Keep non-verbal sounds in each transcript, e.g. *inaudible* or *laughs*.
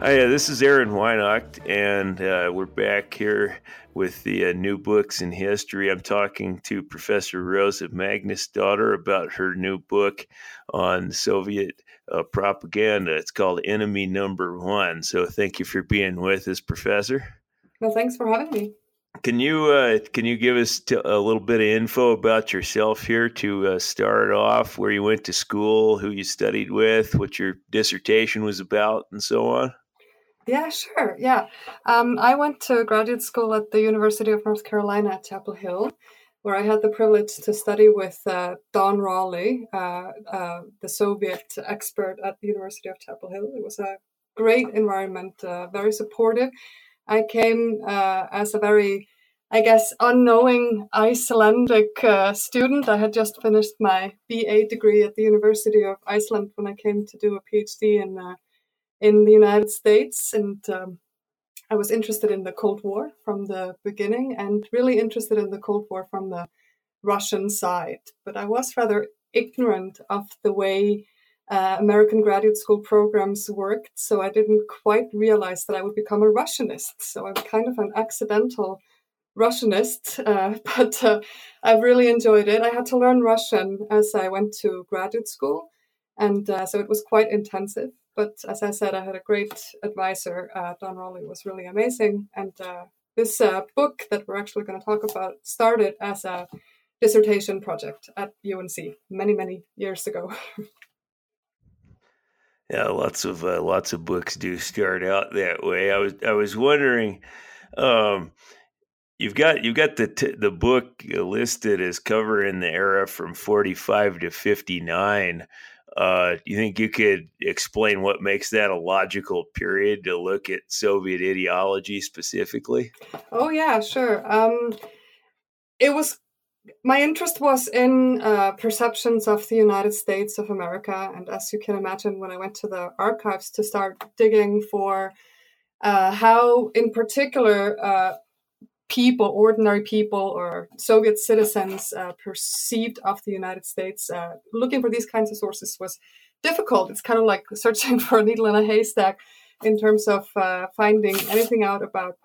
Hi, uh, this is Aaron Weinacht, and uh, we're back here with the uh, new books in history. I'm talking to Professor Rosa daughter about her new book on Soviet uh, propaganda. It's called Enemy Number One. So, thank you for being with us, Professor. Well, thanks for having me. Can you uh, can you give us t- a little bit of info about yourself here to uh, start off? Where you went to school, who you studied with, what your dissertation was about, and so on. Yeah, sure. Yeah. Um, I went to graduate school at the University of North Carolina at Chapel Hill, where I had the privilege to study with uh, Don Raleigh, uh, uh, the Soviet expert at the University of Chapel Hill. It was a great environment, uh, very supportive. I came uh, as a very, I guess, unknowing Icelandic uh, student. I had just finished my BA degree at the University of Iceland when I came to do a PhD in in the United States, and um, I was interested in the Cold War from the beginning, and really interested in the Cold War from the Russian side. But I was rather ignorant of the way uh, American graduate school programs worked, so I didn't quite realize that I would become a Russianist. So I'm kind of an accidental Russianist, *laughs* uh, but uh, I've really enjoyed it. I had to learn Russian as I went to graduate school, and uh, so it was quite intensive. But as I said, I had a great advisor. Uh, Don Raleigh was really amazing. And uh, this uh, book that we're actually going to talk about started as a dissertation project at UNC many, many years ago. *laughs* yeah, lots of uh, lots of books do start out that way. I was I was wondering. Um, You've got you've got the t- the book listed as covering the era from 45 to 59. Uh, you think you could explain what makes that a logical period to look at Soviet ideology specifically? Oh yeah, sure. Um, it was my interest was in uh, perceptions of the United States of America, and as you can imagine, when I went to the archives to start digging for uh, how, in particular, uh, people, ordinary people, or Soviet citizens uh, perceived of the United States, uh, looking for these kinds of sources was difficult. It's kind of like searching *laughs* for a needle in a haystack in terms of uh, finding anything out about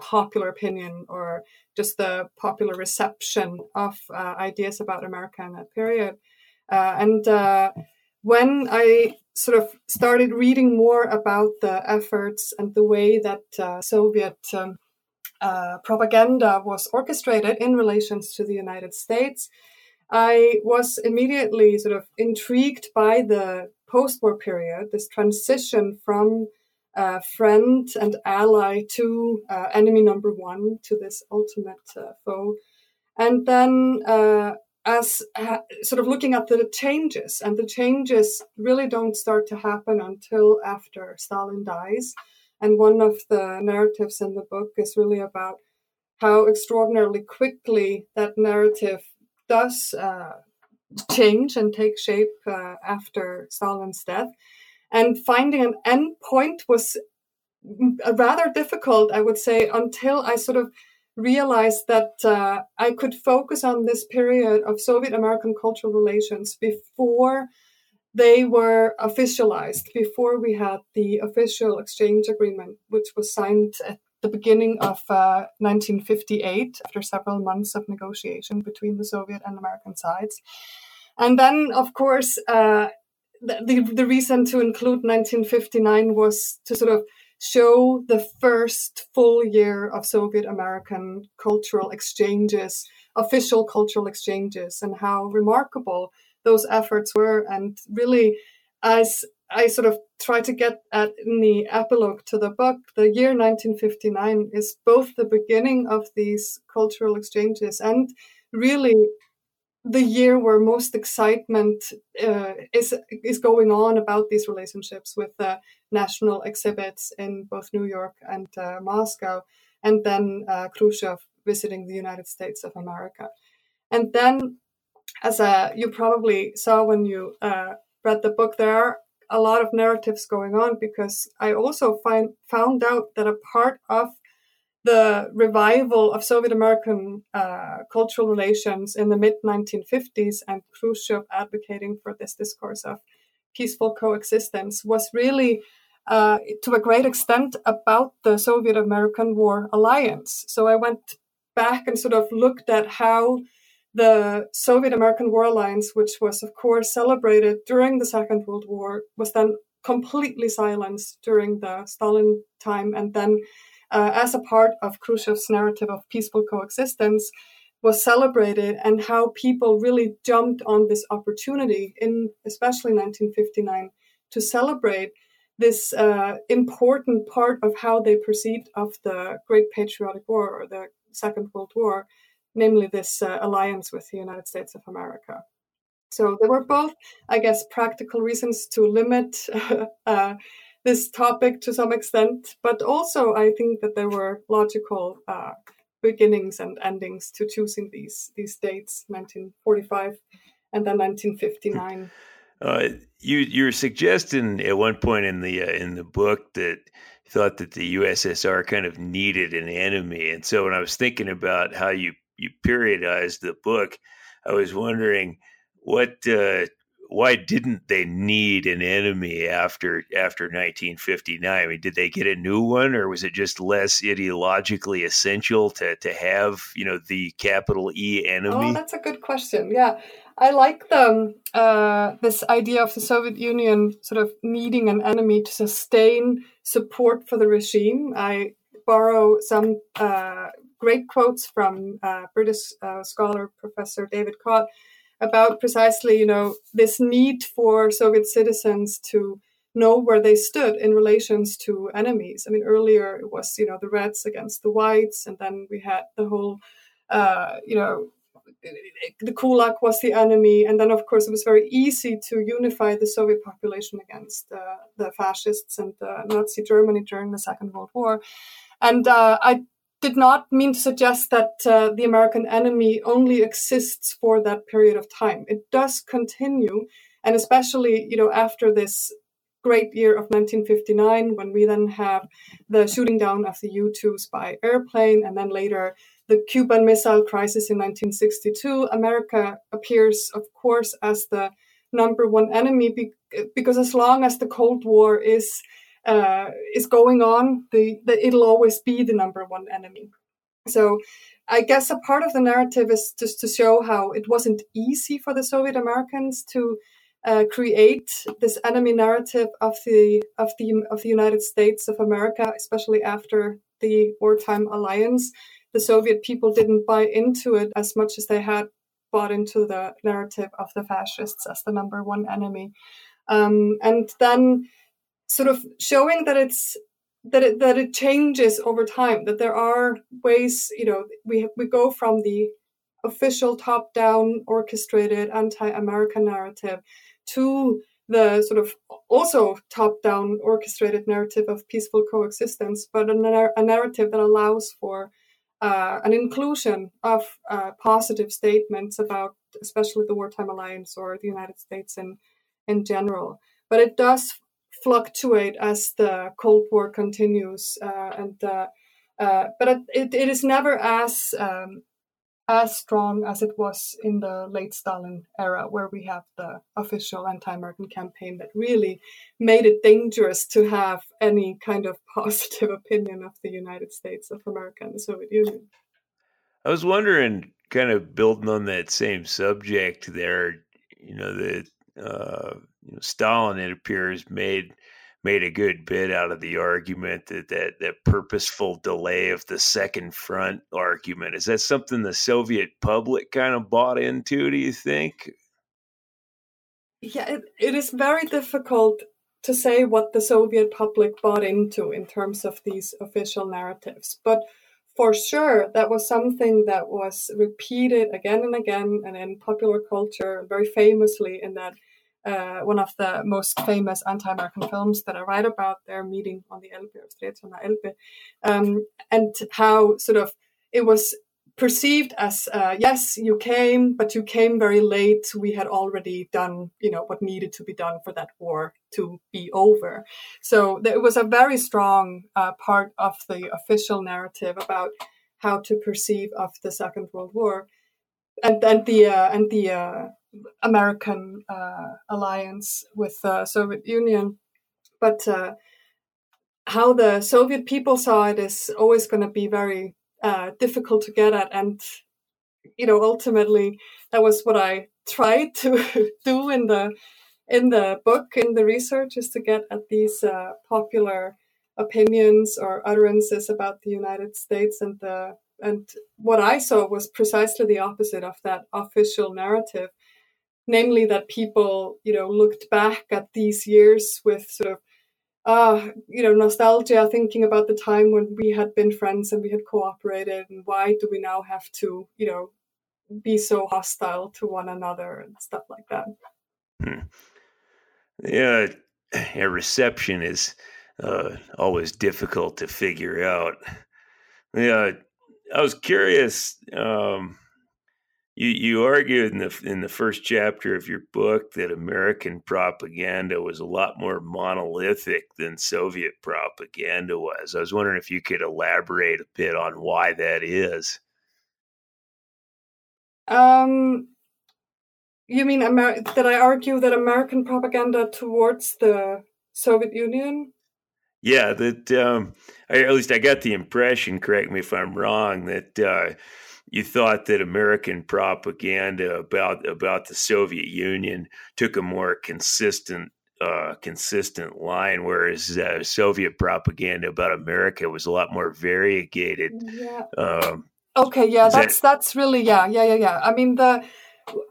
popular opinion or just the popular reception of uh, ideas about America in that period. Uh, and uh, when I sort of started reading more about the efforts and the way that Soviet um, uh, propaganda was orchestrated in relations to the United States, I was immediately sort of intrigued by the post war period, this transition from uh, friend and ally to uh, enemy number one, to this ultimate uh, foe. And then, uh, as sort of looking at the changes, and the changes really don't start to happen until after Stalin dies. And one of the narratives in the book is really about how extraordinarily quickly that narrative does uh, change and take shape uh, after Stalin's death. And finding an end point was rather difficult, I would say, until I sort of realized that uh, I could focus on this period of Soviet American cultural relations before they were officialized before we had the official exchange agreement, which was signed at the beginning of uh, 1958 after several months of negotiation between the Soviet and American sides. And then, of course, uh, the, the, the reason to include 1959 was to sort of show the first full year of Soviet American cultural exchanges, official cultural exchanges, and how remarkable those efforts were. And really, as I sort of try to get at in the epilogue to the book, the year 1959 is both the beginning of these cultural exchanges and really the year where most excitement uh, is is going on about these relationships with the national exhibits in both New York and uh, Moscow, and then uh, Khrushchev visiting the United States of America, and then as uh, you probably saw when you uh, read the book, there are a lot of narratives going on because I also find found out that a part of the revival of Soviet American uh, cultural relations in the mid 1950s and Khrushchev advocating for this discourse of peaceful coexistence was really, uh, to a great extent, about the Soviet American War alliance. So I went back and sort of looked at how the Soviet American War alliance, which was, of course, celebrated during the Second World War, was then completely silenced during the Stalin time. And then uh, as a part of Khrushchev's narrative of peaceful coexistence, was celebrated, and how people really jumped on this opportunity in especially 1959 to celebrate this uh, important part of how they perceived of the Great Patriotic War or the Second World War, namely this uh, alliance with the United States of America. So there were both, I guess, practical reasons to limit *laughs* uh, this topic to some extent, but also I think that there were logical uh, beginnings and endings to choosing these these dates, 1945 and then 1959. *laughs* Uh, you you're suggesting at one point in the uh, in the book that you thought that the USSR kind of needed an enemy, and so when I was thinking about how you you periodized the book, I was wondering what uh, why didn't they need an enemy after after 1959? I mean, did they get a new one, or was it just less ideologically essential to to have you know the capital E enemy? Oh, that's a good question. Yeah, I like the uh, this idea of the Soviet Union sort of needing an enemy to sustain support for the regime. I borrow some uh, great quotes from uh, British uh, scholar Professor David Caute about precisely, you know, this need for Soviet citizens to know where they stood in relations to enemies. I mean, earlier it was, you know, the Reds against the Whites, and then we had the whole, uh, you know, the Kulak was the enemy, and then of course it was very easy to unify the Soviet population against uh, the fascists and Nazi Germany during the Second World War. And uh, I did not mean to suggest that uh, the American enemy only exists for that period of time. It does continue, and especially you know after this great year of 1959, when we then have the shooting down of the U-2s by airplane, and then later the Cuban Missile Crisis in 1962, America appears, of course, as the number one enemy because as long as the Cold War is uh, is going on, the, the, it'll always be the number one enemy. So I guess a part of the narrative is just to show how it wasn't easy for the Soviet Americans to uh, create this enemy narrative of the of the of the United States of America, especially after the wartime alliance. The Soviet people didn't buy into it as much as they had bought into the narrative of the fascists as the number one enemy. Um, and then sort of showing that it's that it that it changes over time that there are ways you know we we go from the official top down orchestrated anti-american narrative to the sort of also top down orchestrated narrative of peaceful coexistence but a, a narrative that allows for uh, an inclusion of uh, positive statements about especially the wartime alliance or the united states in in general. But it does fluctuate as the Cold War continues, uh, and uh, uh, but it, it is never as um, as strong as it was in the late Stalin era, where we have the official anti-American campaign that really made it dangerous to have any kind of *laughs* positive opinion of the United States of America and the Soviet Union. I was wondering, kind of building on that same subject there, you know, that uh, you know, Stalin, it appears, made made a good bit out of the argument that, that that purposeful delay of the second front argument. Is that something the Soviet public kind of bought into? Do you think? Yeah, it, it is very difficult to say what the Soviet public bought into in terms of these official narratives, but for sure that was something that was repeated again and again and in popular culture very famously in that uh, one of the most famous anti-American films that I write about their meeting on the Elbe, Elbe, um, and how sort of it was perceived as uh, yes, you came, but you came very late. We had already done, you know, what needed to be done for that war to be over. So it was a very strong uh, part of the official narrative about how to perceive of the Second World War, and and the uh, and the uh, American uh, alliance with the Soviet Union, but. Uh, how the Soviet people saw it is always going to be very uh, difficult to get at. And, you know, ultimately that was what I tried to *laughs* do in the, in the book, in the research is to get at these uh, popular opinions or utterances about the United States and the, and what I saw was precisely the opposite of that official narrative namely that people you know looked back at these years with sort of uh, you know, nostalgia, thinking about the time when we had been friends and we had cooperated, and why do we now have to, you know, be so hostile to one another and stuff like that. Hmm. Yeah, a reception is uh, always difficult to figure out. Yeah, I was curious. Um, you you argued in the in the first chapter of your book that American propaganda was a lot more monolithic than Soviet propaganda was. I was wondering if you could elaborate a bit on why that is. Um, you mean Amer- that I argue that American propaganda towards the Soviet Union? Yeah, that um, at least I got the impression. Correct me if I'm wrong. That uh, you thought that American propaganda about about the Soviet Union took a more consistent uh, consistent line, whereas uh, Soviet propaganda about America was a lot more variegated. Yeah. Um, okay, yeah, that's that... that's really yeah, yeah, yeah, yeah. I mean, the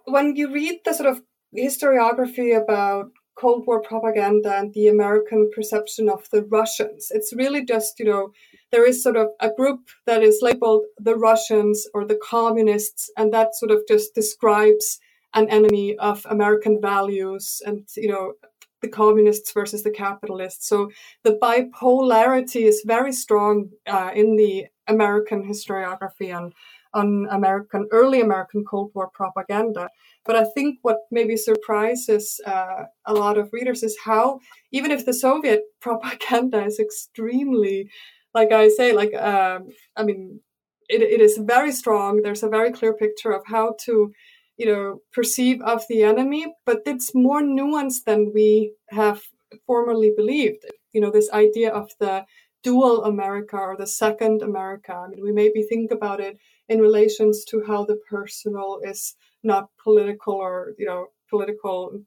when you read the sort of historiography about Cold War propaganda and the American perception of the Russians. It's really just, you know, there is sort of a group that is labeled the Russians or the communists, and that sort of just describes an enemy of American values and, you know, the communists versus the capitalists. So the bipolarity is very strong uh, in the American historiography and on American early American Cold War propaganda. But I think what maybe surprises uh, a lot of readers is how even if the Soviet *laughs* propaganda is extremely, like I say, like um, I mean, it, it is very strong. There's a very clear picture of how to, you know, perceive of the enemy, but it's more nuanced than we have formerly believed. You know, this idea of the dual America or the second America. I mean, we maybe think about it in relations to how the personal is not political or you know political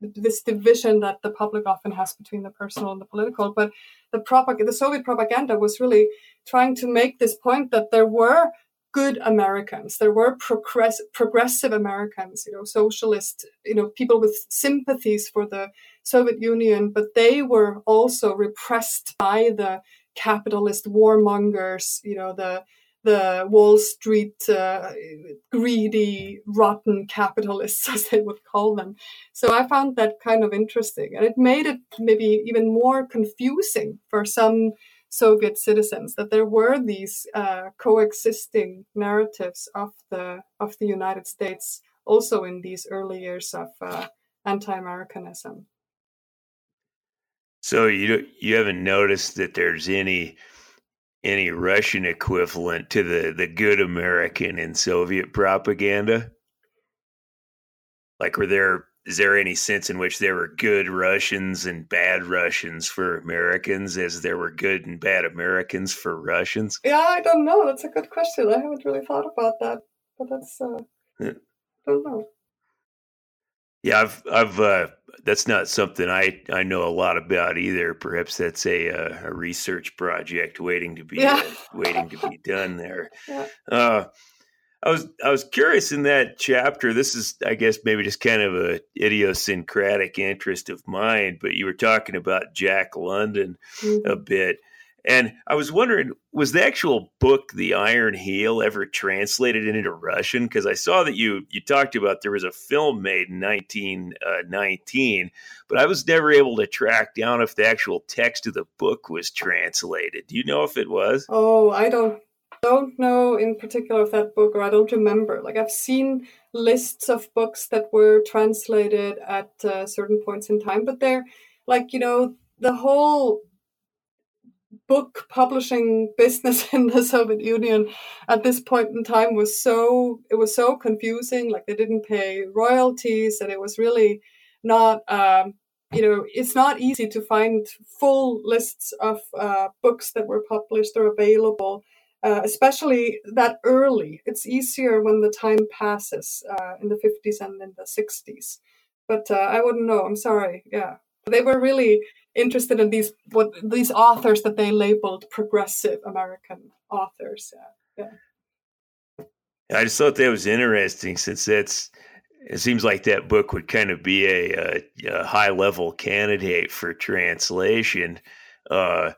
this division that the public often has between the personal and the political but the propag- the soviet propaganda was really trying to make this point that there were good americans there were progress- progressive americans you know socialist you know people with sympathies for the soviet union but they were also repressed by the capitalist warmongers you know the the Wall Street uh, greedy, rotten capitalists, *laughs* as they would call them. So I found that kind of interesting, and it made it maybe even more confusing for some Soviet citizens that there were these uh, coexisting narratives of the of the United States also in these early years of uh, anti-Americanism. So you you haven't noticed that there's any any Russian equivalent to the the good American in Soviet propaganda? Like, were there is there any sense in which there were good Russians and bad Russians for Americans, as there were good and bad Americans for Russians? Yeah, I don't know. That's a good question. I haven't really thought about that, but that's uh, yeah. I don't know. Yeah, I've I've uh, that's not something I I know a lot about either. Perhaps that's a uh, a research project waiting to be yeah. uh, waiting to be done there. *laughs* Yeah. Uh, I was I was curious in that chapter. This is, I guess, maybe just kind of a idiosyncratic interest of mine. But you were talking about Jack London mm-hmm. a bit, and I was wondering, was the actual book "The Iron Heel" ever translated into Russian? Because I saw that you you talked about there was a film made in 1919, uh, but I was never able to track down if the actual text of the book was translated. Do you know if it was? Oh, I don't don't know in particular of that book, or I don't remember. Like I've seen lists of books that were translated at uh, certain points in time, but they're like you know the whole book publishing *laughs* business in the Soviet Union at this point in time was so it was so confusing. Like they didn't pay royalties, and it was really not. Um, you know, it's not easy to find full lists of uh, books that were published or available, uh, especially that early. It's easier when the time passes uh, in the 50s and in the 60s. But uh, I wouldn't know. I'm sorry. Yeah, they were really interested in these what these authors that they labeled progressive American authors. Yeah. yeah. I just thought that was interesting since that's it seems like that book would kind of be a, a, a high level candidate for translation. Uh,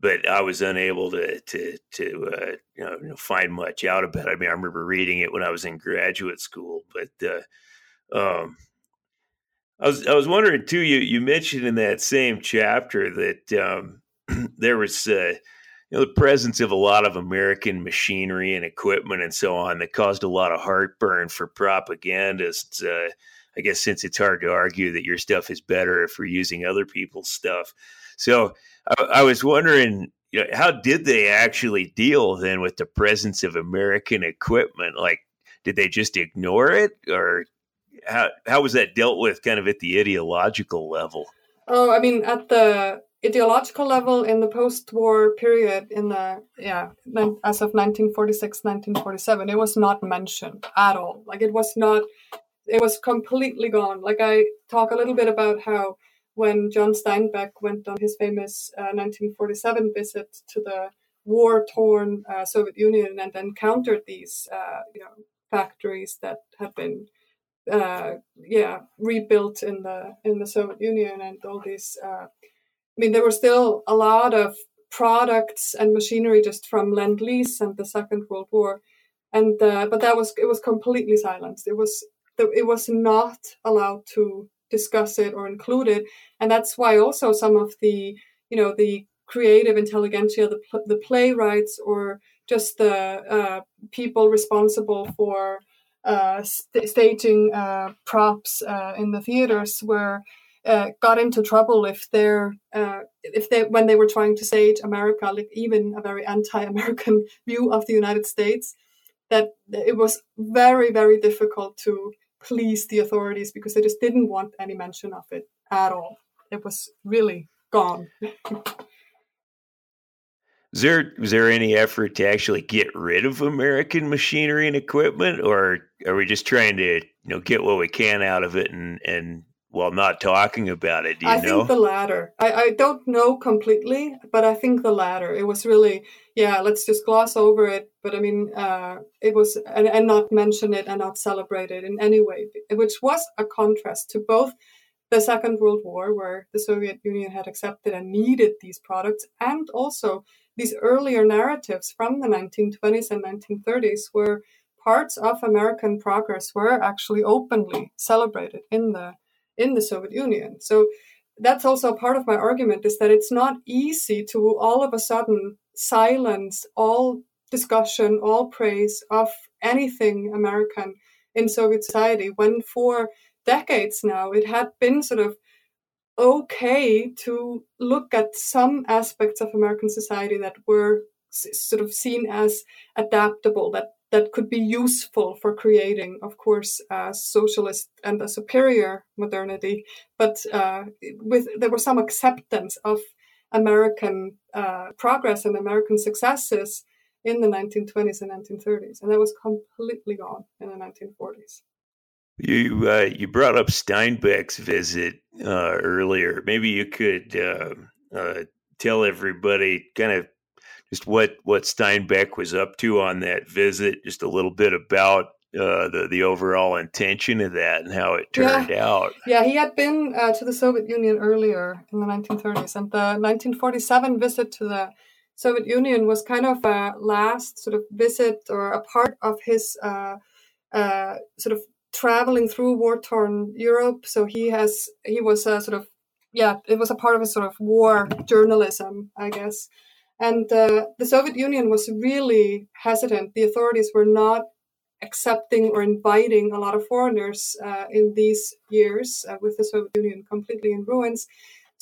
but I was unable to to to uh, you know, find much out about it. I mean, I remember reading it when I was in graduate school, but uh, um, I was I was wondering too. You you mentioned in that same chapter that um, *clears throat* there was uh, you know the presence of a lot of American machinery and equipment and so on that caused a lot of heartburn for propagandists. Uh, I guess since it's hard to argue that your stuff is better if we're using other people's stuff. So I, I was wondering, you know, how did they actually deal then with the presence of American equipment? Like, did they just ignore it, or how how was that dealt with kind of at the ideological level? Oh, I mean, at the ideological level in the post-war period in the yeah as of 1946 1947 it was not mentioned at all like it was not it was completely gone like i talk a little bit about how when john steinbeck went on his famous uh, 1947 visit to the war-torn uh, soviet union and encountered these uh, you know factories that had been uh, yeah rebuilt in the in the Soviet Union and all these. Uh, I mean, there were still a lot of products and machinery just from Lend Lease and the Second World War, and uh, but that was it was completely silenced. It was it was not allowed to discuss it or include it, and that's why also some of the you know the creative intelligentsia, the the playwrights, or just the uh, people responsible for st- staging uh, props uh, in the theaters were uh, got into trouble if they're uh, if they when they were trying to stage America, like even a very anti-American *laughs* view of the United States, that it was very very difficult to please the authorities because they just didn't want any mention of it at all. It was really gone. *laughs* Was there was there any effort to actually get rid of American machinery and equipment, or are we just trying to you know get what we can out of it and and while not talking about it? I know? think the latter. I, I don't know completely, but I think the latter. It was really yeah. Let's just gloss over it, but I mean, uh, it was and, and not mention it and not celebrate it in any way, which was a contrast to both the Second World War, where the Soviet Union had accepted and needed these products, and also these earlier narratives from the 1920s and 1930s where parts of American progress were actually openly celebrated in the in the Soviet Union. So that's also part of my argument is that it's not easy to all of a sudden silence all discussion, all praise of anything American in Soviet society when for decades now it had been sort of okay to look at some aspects of American society that were sort of seen as adaptable, that that could be useful for creating, of course, a socialist and a superior modernity. But uh, with there was some acceptance of American uh, progress and American successes in the 1920s and 1930s, and that was completely gone in the 1940s. You uh, you brought up Steinbeck's visit uh, earlier. Maybe you could uh, uh, tell everybody kind of just what what Steinbeck was up to on that visit. Just a little bit about uh, the the overall intention of that and how it turned yeah. out. Yeah, he had been uh, to the Soviet Union earlier in the 1930s, and the 1947 visit to the Soviet Union was kind of a last sort of visit or a part of his uh, uh, sort of traveling through war torn Europe. So he has he was a sort of yeah, it was a part of a sort of war journalism, I guess. And uh, the Soviet Union was really hesitant. The authorities were not accepting or inviting a lot of foreigners uh, in these years uh, with the Soviet Union completely in ruins.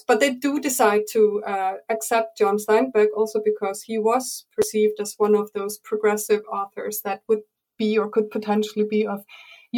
But they do decide to uh, accept John Steinbeck also because he was perceived as one of those progressive authors that would be or could potentially be of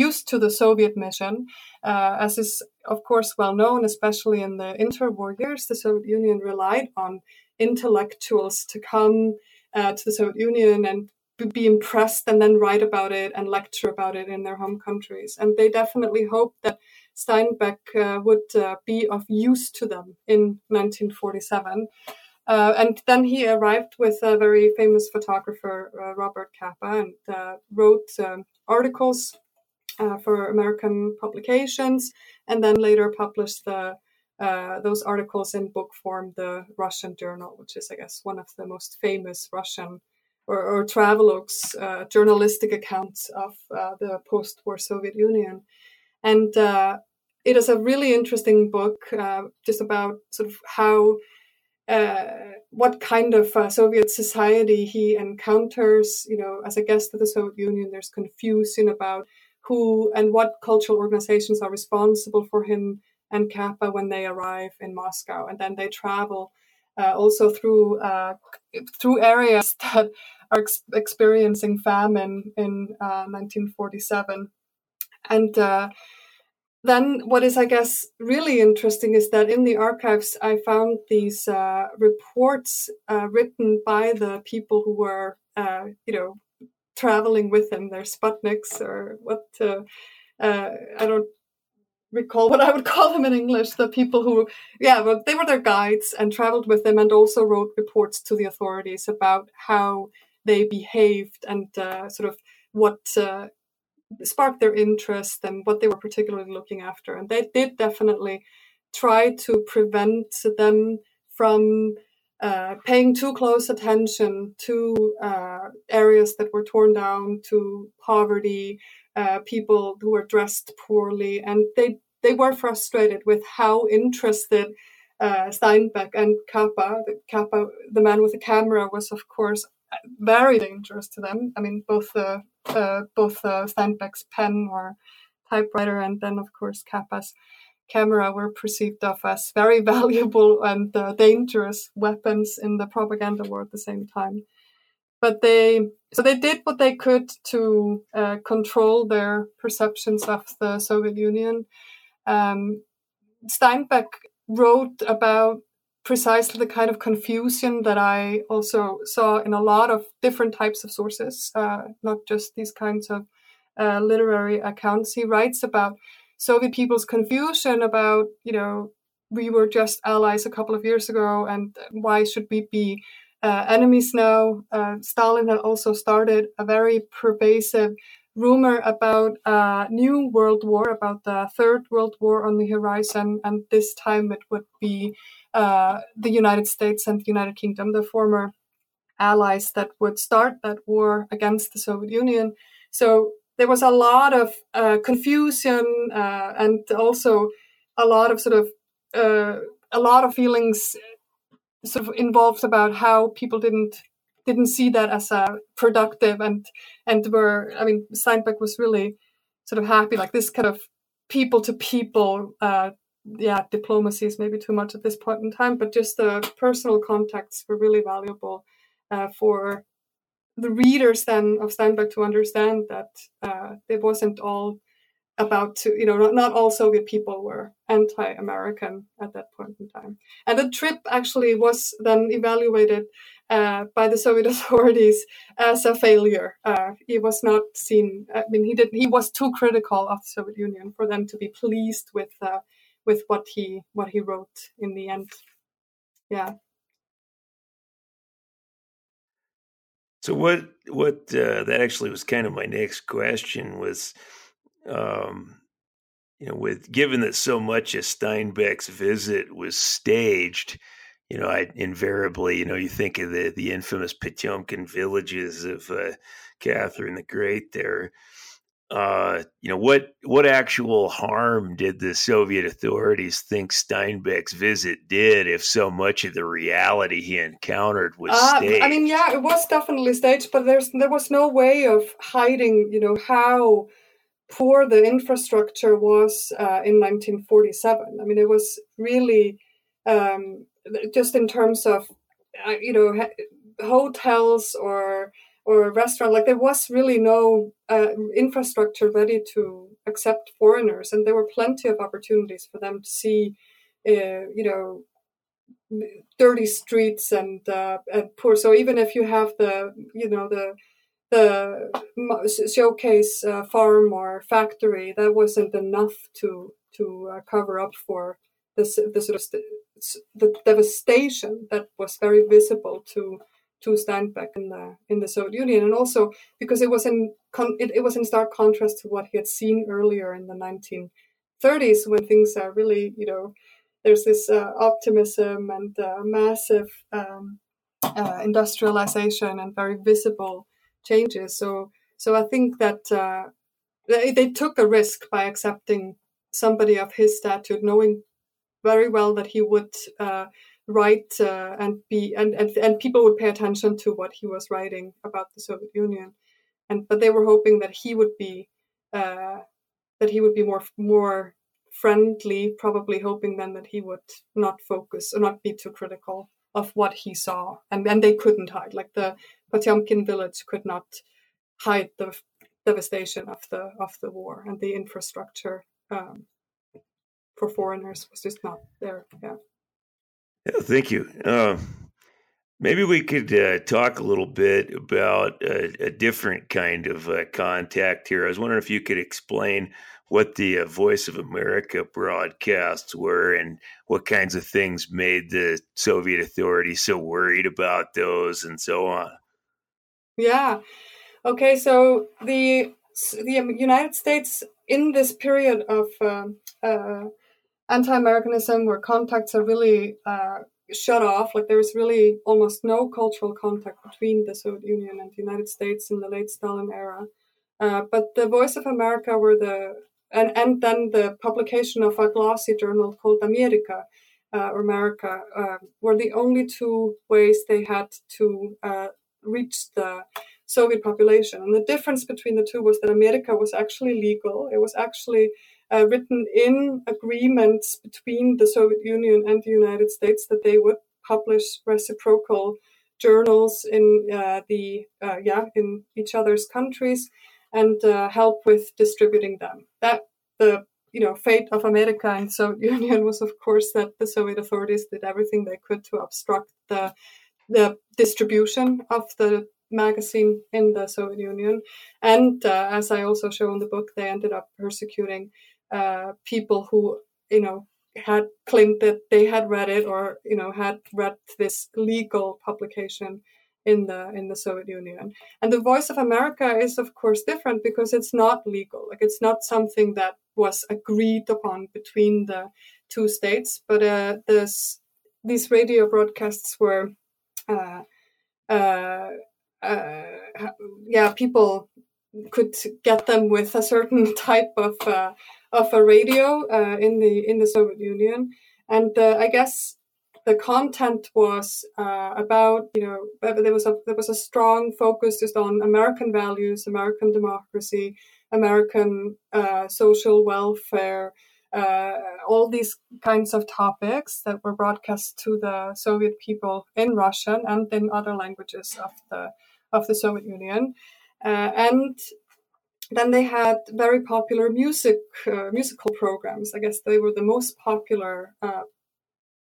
use to the Soviet mission. Uh, as is, of course, well known, especially in the interwar years, the Soviet Union relied on intellectuals to come uh, to the Soviet Union and be impressed and then write about it and lecture about it in their home countries. And they definitely hoped that Steinbeck uh, would uh, be of use to them in 1947. Uh, and then he arrived with a very famous photographer, uh, Robert Capa, and uh, wrote um, articles uh, for American publications, and then later published the uh, those articles in book form, the Russian Journal, which is, I guess, one of the most famous Russian or, or travelogues, uh, journalistic accounts of uh, the post war Soviet Union. And uh, it is a really interesting book, uh, just about sort of how. what kind of Soviet society he encounters, you know, as a guest of the Soviet Union, there's confusion about who and what cultural organizations are responsible for him and Capa when they arrive in Moscow, and then they travel uh, also through uh, through areas *laughs* that are ex- experiencing famine in uh, 1947, and uh, then what is, I guess, really interesting is that in the archives I found these uh, reports uh, written by the people who were, you know, traveling with them, their Sputniks or what. I don't recall what I would call them in English, the people who, yeah, but they were their guides and traveled with them and also wrote reports to the authorities about how they behaved and uh, sort of what uh, sparked their interest and what they were particularly looking after. And they did definitely try to prevent them from uh, paying too close attention to uh, areas that were torn down, to poverty, uh, people who were dressed poorly, and they they were frustrated with how interested uh, Steinbeck and Capa, the Capa, the man with the camera, was of course very dangerous to them. I mean, both uh, uh, both Steinbeck's pen or typewriter, and then of course Capa's camera were perceived of as very *laughs* valuable and uh, dangerous weapons in the propaganda war at the same time. But they so they did what they could to uh, control their perceptions of the Soviet Union. Um, Steinbeck wrote about precisely the kind of confusion that I also saw in a lot of different types of sources, uh, not just these kinds of uh, literary accounts. He writes about Soviet people's confusion about, you know, we were just allies a couple of years ago, and why should we be uh, enemies now? Uh, Stalin had also started a very pervasive rumor about a new world war, about the third world war on the horizon, and this time it would be uh, the United States and the United Kingdom, the former allies that would start that war against the Soviet Union. So there was a lot of uh, confusion uh, and also a lot of sort of uh, a lot of feelings sort of involved about how people didn't didn't see that as a productive and and were I mean Steinbeck was really sort of happy like this kind of people to people uh, yeah diplomacy is maybe too much at this point in time but just the personal contacts were really valuable uh, for the readers then of Steinbeck to understand that uh, it wasn't all about to you know not, not all Soviet people were anti-American at that point in time. And the trip actually was then evaluated uh, by the Soviet *laughs* authorities as a failure. Uh, he was not seen. I mean, he did. He was too critical of the Soviet Union for them to be pleased with uh, with what he what he wrote in the end. Yeah. So what what uh, that actually was kind of my next question was, um, you know, with given that so much of Steinbeck's visit was staged you know, I invariably, you know, you think of the the infamous Potemkin villages of uh, Catherine the Great there. Uh, you know, what what actual harm did the Soviet authorities think Steinbeck's visit did if so much of the reality he encountered was uh, staged? I mean, yeah, it was definitely staged, but there's there was no way of hiding, you know, how poor the infrastructure was uh, in 1947. I mean, it was really um, just in terms of uh, you know hotels or or a restaurant like there was really no uh, infrastructure ready to accept foreigners and there were plenty of opportunities for them to see uh, you know dirty streets and, uh, and poor so even if you have the you know the the showcase uh, farm or factory that wasn't enough to to uh, cover up for the, the sort of st- the devastation that was very visible to to Steinbeck in the in the Soviet Union, and also because it was in con- it, it was in stark contrast to what he had seen earlier in the 1930s, when things are really you know there's this uh, optimism and uh, massive um, uh, industrialization and very visible changes. So so I think that uh, they, they took a risk by accepting somebody of his stature, knowing very well that he would uh, write uh, and be and, and and people would pay attention to what he was writing about the Soviet Union, and but they were hoping that he would be uh, that he would be more more friendly, probably hoping then that he would not focus or not be too critical of what he saw, and and they couldn't hide like the Potemkin village could not hide the devastation of the of the war and the infrastructure um, for foreigners was just not there. Yeah. Yeah thank you. Uh, maybe we could uh, talk a little bit about a, a different kind of uh, contact here. I was wondering if you could explain what the uh, Voice of America broadcasts were and what kinds of things made the Soviet authorities so worried about those and so on. Yeah. Okay. So the the United States in this period of um, uh, anti-Americanism, where contacts are really uh, shut off. Like there is really almost no cultural contact between the Soviet Union and the United States in the late Stalin era. Uh, but the Voice of America were the and, and then the publication of a glossy journal called America uh, or America uh, were the only two ways they had to uh, reach the Soviet population. And the difference between the two was that America was actually legal. It was actually uh, written in agreements between the Soviet Union and the United States that they would publish reciprocal journals in uh, the uh, yeah in each other's countries and uh, help with distributing them. That the you know fate of America and *laughs* Soviet Union was of course that the Soviet authorities did everything they could to obstruct the the distribution of the magazine in the Soviet Union. And uh, as I also show in the book, they ended up persecuting uh, people who you know had claimed that they had read it or you know had read this legal publication in the in the Soviet Union. And the Voice of America is of course different because it's not legal. Like it's not something that was agreed upon between the two states. But uh, this these radio broadcasts were. Uh, uh, uh, yeah, people could get them with a certain *laughs* type of uh, of a radio uh, in the in the Soviet Union, and uh, I guess the content was uh, about you know there was a there was a strong focus just on American values, American democracy, American uh, social welfare. Uh, all these kinds of topics that were broadcast to the Soviet people in Russian and in other languages of the of the Soviet Union, uh, and then they had very popular music uh, musical programs. I guess they were the most popular uh,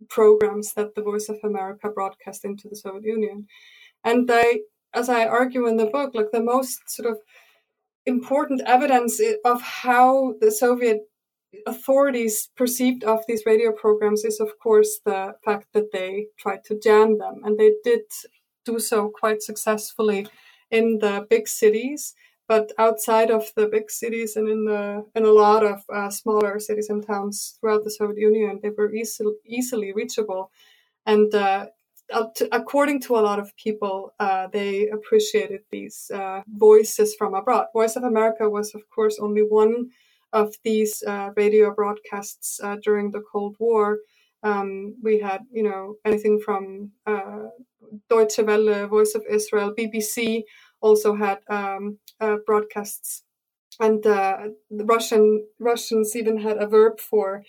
programs that the Voice of America broadcast into the Soviet Union. And they, as I argue in the book, like the most sort of important evidence of how the Soviet authorities perceived of these radio programs is, of course, the fact that they tried to jam them, and they did do so quite successfully in the big cities. But outside of the big cities and in the in a lot of uh, smaller cities and towns throughout the Soviet Union, they were easily easily reachable, and uh, according to a lot of people, uh, they appreciated these uh, voices from abroad. Voice of America was, of course, only one of these uh, radio broadcasts uh, during the Cold War. Um, we had, you know, anything from Deutsche Welle, Voice of Israel, BBC also had um, uh, broadcasts, and the Russian Russians even had a verb for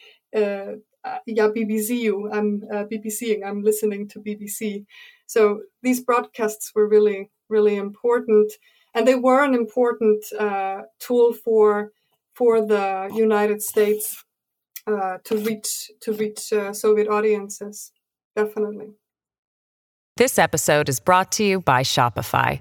uh, yeah, BBC. You, I'm uh, BBCing. I'm listening to BBC. So these broadcasts were really, really important, and they were an important uh, tool for for the United States uh, to reach to reach uh, Soviet audiences. Definitely. This episode is brought to you by Shopify.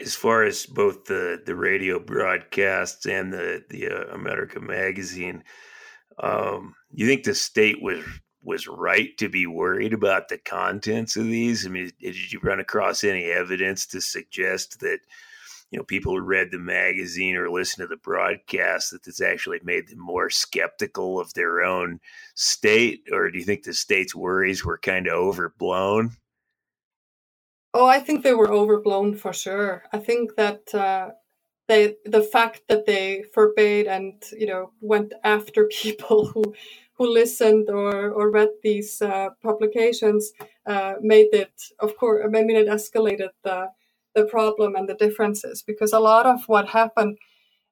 as far as both the the radio broadcasts and the the uh, America magazine um, you think the state was was right to be worried about the contents of these? I mean, did you run across any evidence to suggest that you know people who read the magazine or listened to the broadcast that this actually made them more skeptical of their own state, or do you think the state's worries were kind of overblown? Oh, I think they were overblown for sure. I think that uh, they the fact that they forbade and you know went after *laughs* people who who listened or or read these uh, publications uh, made it of course I mean it escalated the the problem and the differences because a lot of what happened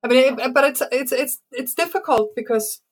I mean it, but it's it's it's it's difficult because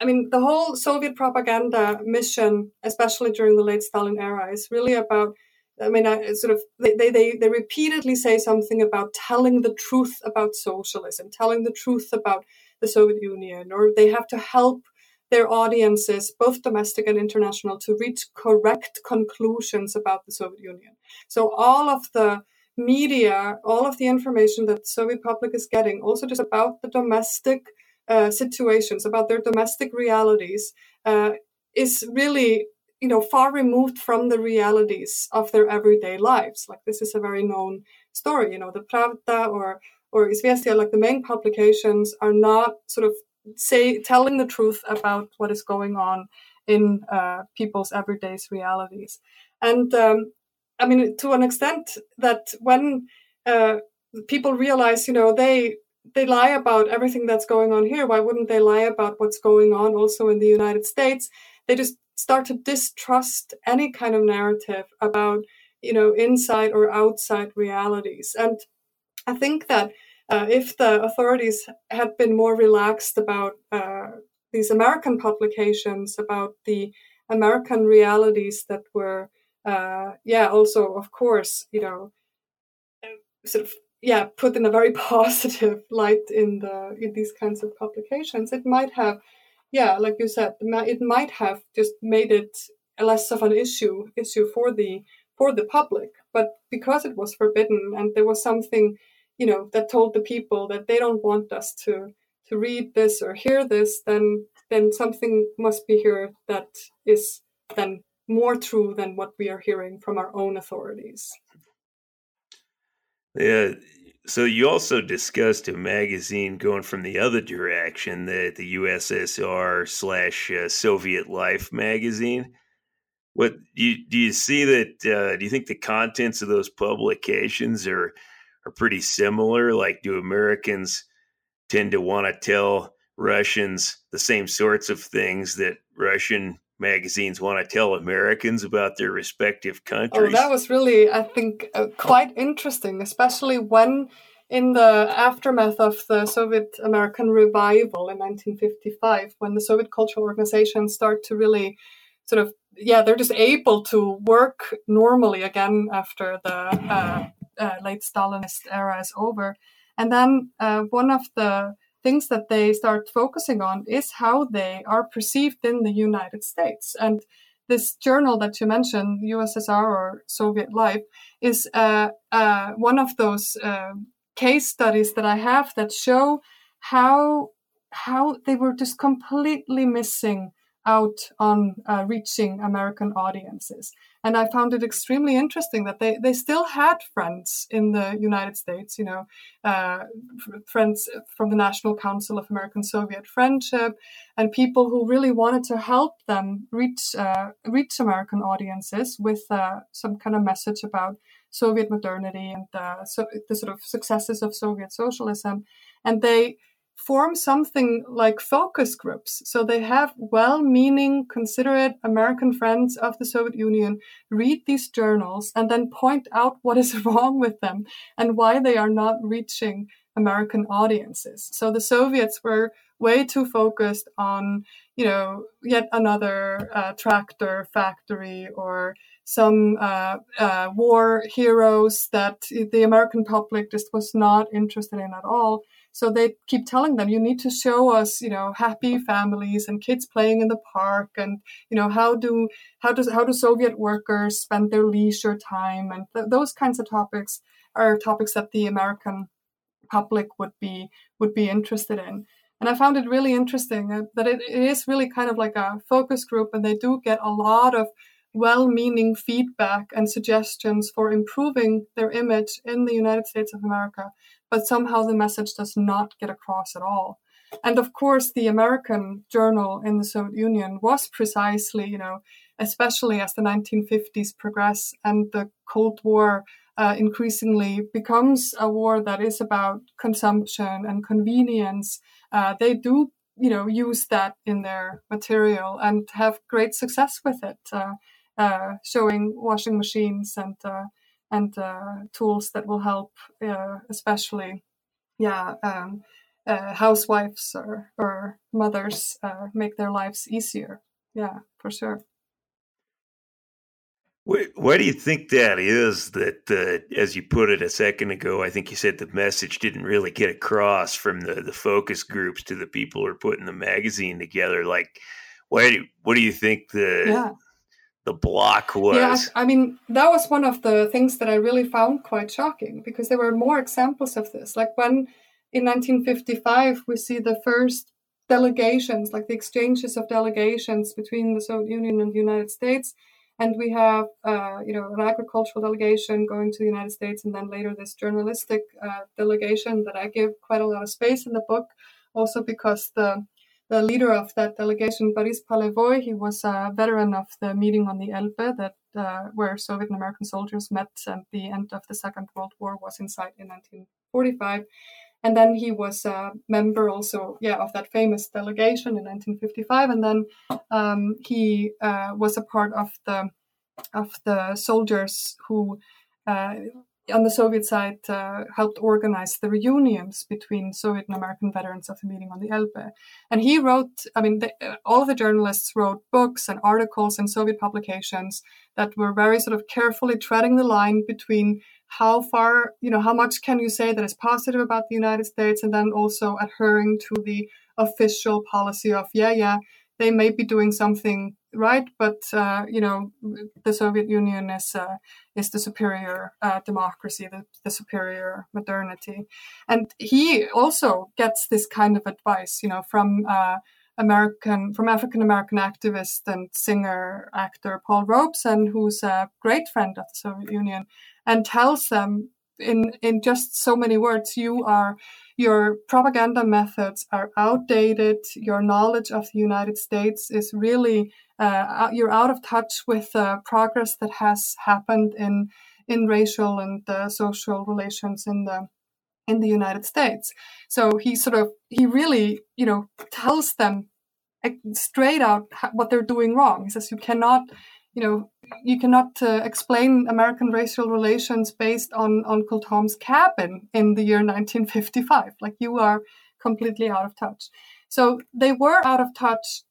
I mean the whole Soviet propaganda mission especially during the late Stalin era is really about I mean, I sort of they, they they repeatedly say something about telling the truth about socialism, telling the truth about the Soviet Union, or they have to help their audiences, both domestic and international, to reach correct conclusions about the Soviet Union. So all of the media, all of the information that the Soviet public is getting, also just about the domestic uh, situations, about their domestic realities, uh, is really you know far removed from the realities of their everyday lives. Like this is a very known story you know the pravda or or Izvestia, like the main publications are not sort of say telling the truth about what is going on in uh, people's everyday realities. And um, i mean to an extent that when uh, people realize you know they they lie about everything that's going on here why wouldn't they lie about what's going on also in the united states? They just start to distrust any kind of narrative about you know inside or outside realities. And i think that uh, if the authorities had been more relaxed about uh, these american publications about the american realities that were uh, yeah also of course you know sort of yeah put in a very *laughs* positive light in the in these kinds of publications it might have yeah, like you said, it might have just made it less of an issue issue for the for the public. But because it was forbidden and there was something, you know, that told the people that they don't want us to to read this or hear this, then then something must be here that is then more true than what we are hearing from our own authorities. Yeah, so you also discussed a magazine going from the other direction, the the USSR slash uh, Soviet Life magazine. What do you, do you see that? Uh, do you think the contents of those publications are are pretty similar? Like, do Americans tend to want to tell Russians the same sorts of things that Russian magazines want to tell Americans about their respective countries. Oh, that was really, I think, uh, quite interesting, especially when in the aftermath of the Soviet American revival in 1955, when the Soviet cultural organizations start to really sort of, yeah, they're just able to work normally again after the uh, uh, late Stalinist era is over. And then uh, one of the things that they start focusing on is how they are perceived in the United States. And this journal that you mentioned, USSR or Soviet Life, is uh, uh, one of those uh, case studies that I have that show how how they were just completely missing out on uh, reaching American audiences. And I found it extremely interesting that they, they still had friends in the United States, you know, uh, friends from the National Council of American Soviet Friendship, and people who really wanted to help them reach uh, reach American audiences with uh, some kind of message about Soviet modernity and so the sort of successes of Soviet socialism. And they form something like focus groups. So they have well meaning, considerate American friends of the Soviet Union read these journals and then point out what is *laughs* wrong with them and why they are not reaching American audiences. So the Soviets were way too focused on, you know, yet another uh, tractor factory or some uh, uh, war heroes that the American public just was not interested in at all. So they keep telling them, you need to show us, you know, happy families and kids playing in the park, and you know, how do how does how do Soviet workers spend their leisure time, and th- those kinds of topics are topics that the American public would be would be interested in. And I found it really interesting that it, it is really kind of like a focus group, and they do get a lot of well meaning feedback and suggestions for improving their image in the United States of America but somehow the message does not get across at all. And of course, the American journal in the Soviet Union was precisely, you know, especially as the 1950s progress and the Cold War uh, increasingly becomes a war that is about consumption and convenience. Uh, they do, you know, use that in their material and have great success with it, uh, uh showing washing machines and uh, and uh, tools that will help, uh, especially, yeah, um, uh, housewives or, or mothers uh, make their lives easier. Yeah, for sure. Why do you think that is? That, uh, as you put it a second ago, I think you said the message didn't really get across from the, the focus groups to the people who are putting the magazine together. Like, why? Do, what do you think the yeah the block was. Yeah, I mean, that was one of the things that I really found quite shocking because there were more examples of this. Like when in 1955 we see the first delegations, like the exchanges of delegations between the Soviet Union and the United States. And we have, uh, you know, an agricultural delegation going to the United States, and then later this journalistic uh, delegation that I give quite a lot of space in the book, also because the the leader of that delegation, Boris Polevoy, he was a veteran of the meeting on the Elbe that uh, where Soviet and American soldiers met and the end of the Second World War was in sight in 1945. And then he was a member also, yeah, of that famous delegation in 1955. And then um, he uh, was a part of the of the soldiers who uh, on the Soviet side uh, helped organize the reunions between Soviet and American veterans of the meeting on the Elbe. And he wrote, I mean, the, uh, all of the journalists wrote books and articles in Soviet publications that were very sort of carefully treading the line between how far, you know, how much can you say that is positive about the United States and then also adhering to the official policy of, yeah, yeah, they may be doing something right, but uh, you know the Soviet Union is uh, is the superior uh, democracy, the, the, superior modernity, and he also gets this kind of advice, you know, from uh, American from African American activist and singer actor Paul Robeson, who's a great friend of the Soviet Union, and tells them in in just so many words, you are your propaganda methods are outdated. Your knowledge of the United States is really uh, you're out of touch with uh, progress that has happened in in racial and uh, social relations in the in the United States. So he sort of he really you know tells them straight out what they're doing wrong. He says you cannot, you know, you cannot uh, explain American racial relations based on Uncle Tom's Cabin in the year 1955. Like you are completely out of touch. So they were out of touch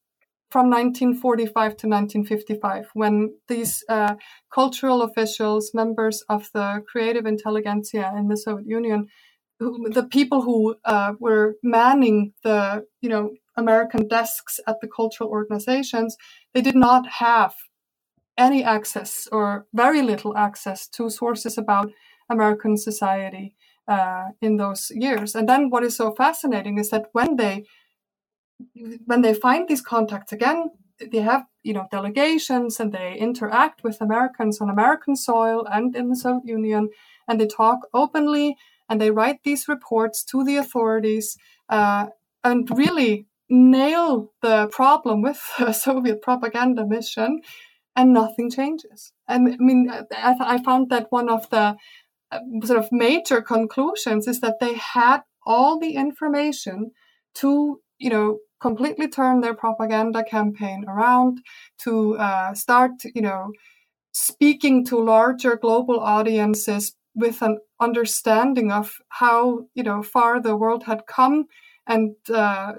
from 1945 to 1955 when these uh, cultural officials, members of the creative intelligentsia in the Soviet Union, who, the people who uh, were manning the you know American desks at the cultural organizations, they did not have any access or very little access to sources about American society uh, in those years. And then what is so fascinating is that when they when they find these contacts again, they have you know delegations and they interact with Americans on American soil and in the Soviet Union, and they talk openly and they write these reports to the authorities uh, and really nail the problem with the *laughs* Soviet propaganda mission, and nothing changes. And I mean, I, I found that one of the uh, sort of major conclusions is that they had all the information to, you know, completely turn their propaganda campaign around to uh, start, you know, speaking to larger global audiences with an understanding of how you know far the world had come and uh,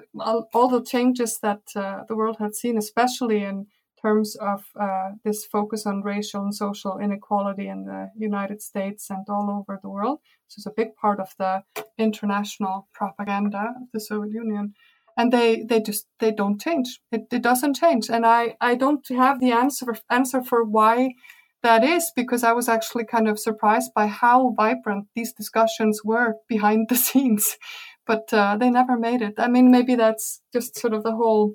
all, the changes that uh, the world had seen, especially in terms of uh, this focus on racial and social inequality in the United States and all over the world. This is a big part of the international propaganda of the Soviet Union. And they, they just they don't change. It, it doesn't change. And I, I don't have the answer answer for why that is because I was actually kind of surprised by how vibrant these discussions were behind the *laughs* scenes, but uh, they never made it. I mean, maybe that's just sort of the whole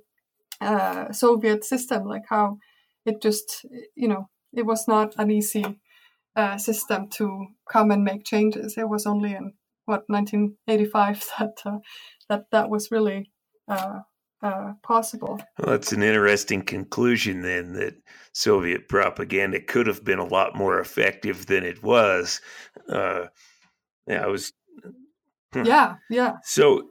uh, Soviet system, like how it just, you know, it was not an easy uh, system to come and make changes. It was only in what 1985 *laughs* that uh, that that was really uh, uh, possible. Well, that's an interesting conclusion then that Soviet propaganda could have been a lot more effective than it was. Uh, yeah, I was. Yeah, yeah. So.